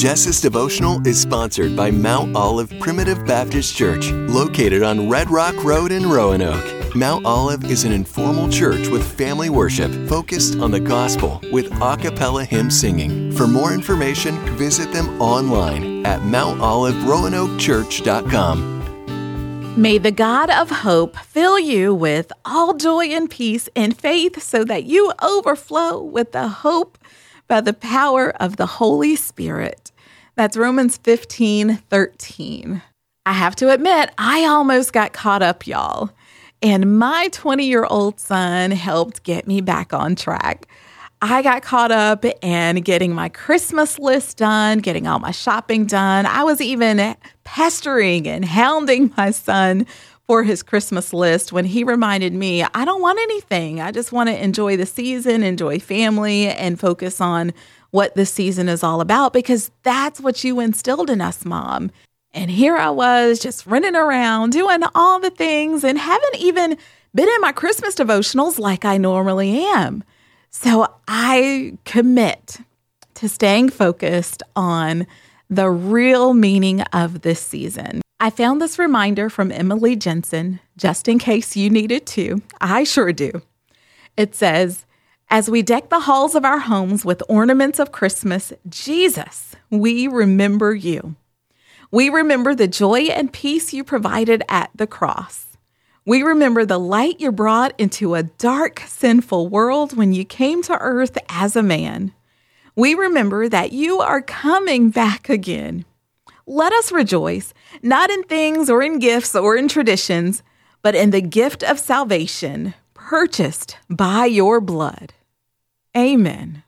Jess's devotional is sponsored by Mount Olive Primitive Baptist Church, located on Red Rock Road in Roanoke. Mount Olive is an informal church with family worship focused on the gospel with a cappella hymn singing. For more information, visit them online at mountoliveroanokechurch.com. May the God of hope fill you with all joy and peace and faith so that you overflow with the hope by the power of the Holy Spirit. That's Romans 15 13. I have to admit, I almost got caught up, y'all. And my 20 year old son helped get me back on track. I got caught up in getting my Christmas list done, getting all my shopping done. I was even pestering and hounding my son for his Christmas list when he reminded me, I don't want anything. I just want to enjoy the season, enjoy family, and focus on what this season is all about because that's what you instilled in us, mom. And here I was just running around doing all the things and haven't even been in my Christmas devotionals like I normally am. So I commit to staying focused on the real meaning of this season. I found this reminder from Emily Jensen, just in case you need it too. I sure do. It says, As we deck the halls of our homes with ornaments of Christmas, Jesus, we remember you. We remember the joy and peace you provided at the cross. We remember the light you brought into a dark, sinful world when you came to earth as a man. We remember that you are coming back again. Let us rejoice, not in things or in gifts or in traditions, but in the gift of salvation purchased by your blood. Amen.